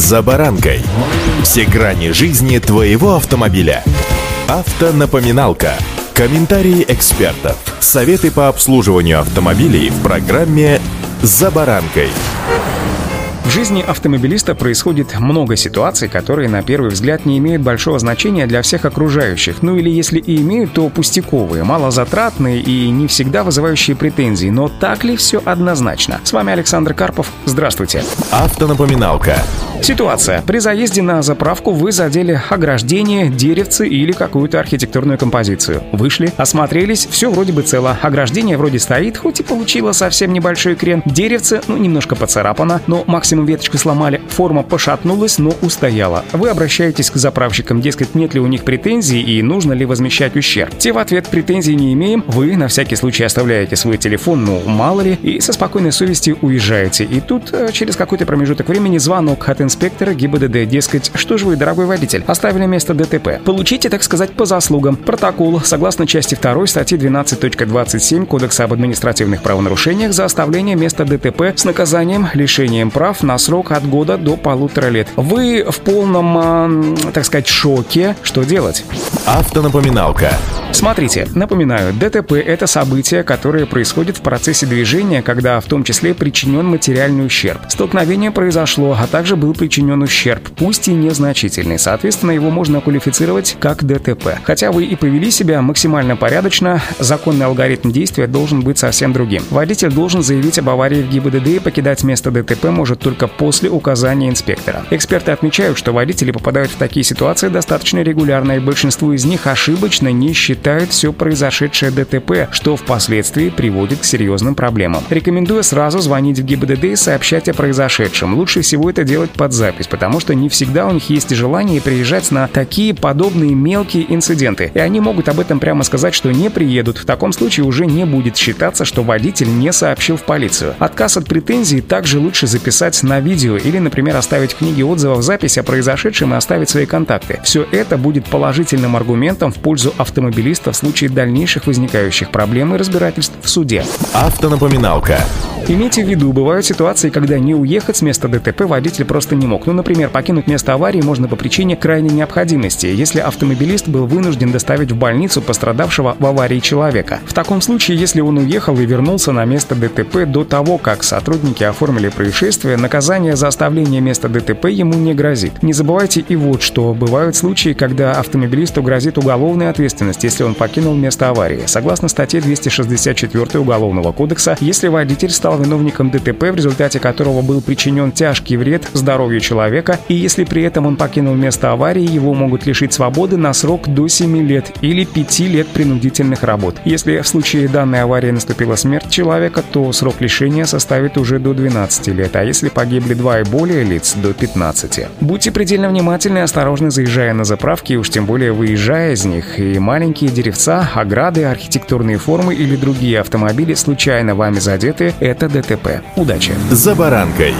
«За баранкой». Все грани жизни твоего автомобиля. Автонапоминалка. Комментарии экспертов. Советы по обслуживанию автомобилей в программе «За баранкой». В жизни автомобилиста происходит много ситуаций, которые на первый взгляд не имеют большого значения для всех окружающих. Ну или если и имеют, то пустяковые, малозатратные и не всегда вызывающие претензий. Но так ли все однозначно? С вами Александр Карпов. Здравствуйте. Автонапоминалка. Ситуация. При заезде на заправку вы задели ограждение, деревцы или какую-то архитектурную композицию. Вышли, осмотрелись, все вроде бы цело. Ограждение вроде стоит, хоть и получило совсем небольшой крен. Деревце, ну, немножко поцарапано, но максимум веточку сломали, форма пошатнулась, но устояла. Вы обращаетесь к заправщикам, дескать, нет ли у них претензий и нужно ли возмещать ущерб. Те в ответ претензий не имеем, вы на всякий случай оставляете свой телефон, ну мало ли, и со спокойной совестью уезжаете. И тут э, через какой-то промежуток времени звонок от инспектора ГИБДД, дескать, что же вы, дорогой водитель, оставили место ДТП. Получите, так сказать, по заслугам. Протокол, согласно части 2 статьи 12.27 Кодекса об административных правонарушениях за оставление места ДТП с наказанием лишением прав на срок от года до полутора лет. Вы в полном, так сказать, шоке. Что делать? Автонапоминалка. Смотрите, напоминаю, ДТП — это событие, которое происходит в процессе движения, когда в том числе причинен материальный ущерб. Столкновение произошло, а также был причинен ущерб, пусть и незначительный. Соответственно, его можно квалифицировать как ДТП. Хотя вы и повели себя максимально порядочно, законный алгоритм действия должен быть совсем другим. Водитель должен заявить об аварии в ГИБДД и покидать место ДТП может только после указания инспектора. Эксперты отмечают, что водители попадают в такие ситуации достаточно регулярно, и большинство из них ошибочно не считают все произошедшее ДТП, что впоследствии приводит к серьезным проблемам. Рекомендую сразу звонить в ГИБДД и сообщать о произошедшем. Лучше всего это делать под запись, потому что не всегда у них есть желание приезжать на такие подобные мелкие инциденты. И они могут об этом прямо сказать, что не приедут. В таком случае уже не будет считаться, что водитель не сообщил в полицию. Отказ от претензий также лучше записать на видео или, например, оставить в книге отзывов запись о произошедшем и оставить свои контакты. Все это будет положительным аргументом в пользу автомобилиста в случае дальнейших возникающих проблем и разбирательств в суде. Автонапоминалка. Имейте в виду, бывают ситуации, когда не уехать с места ДТП водитель просто не мог. Ну, например, покинуть место аварии можно по причине крайней необходимости, если автомобилист был вынужден доставить в больницу пострадавшего в аварии человека. В таком случае, если он уехал и вернулся на место ДТП до того, как сотрудники оформили происшествие, наказание за оставление места ДТП ему не грозит. Не забывайте и вот что. Бывают случаи, когда автомобилисту грозит уголовная ответственность, если он покинул место аварии. Согласно статье 264 Уголовного кодекса, если водитель стал виновником ДТП, в результате которого был причинен тяжкий вред здоровью человека, и если при этом он покинул место аварии, его могут лишить свободы на срок до 7 лет или 5 лет принудительных работ. Если в случае данной аварии наступила смерть человека, то срок лишения составит уже до 12 лет, а если погибли два и более лиц, до 15. Будьте предельно внимательны и осторожны, заезжая на заправки, уж тем более выезжая из них, и маленькие деревца, ограды, архитектурные формы или другие автомобили, случайно вами задеты, это ДТП. Удачи! «За баранкой».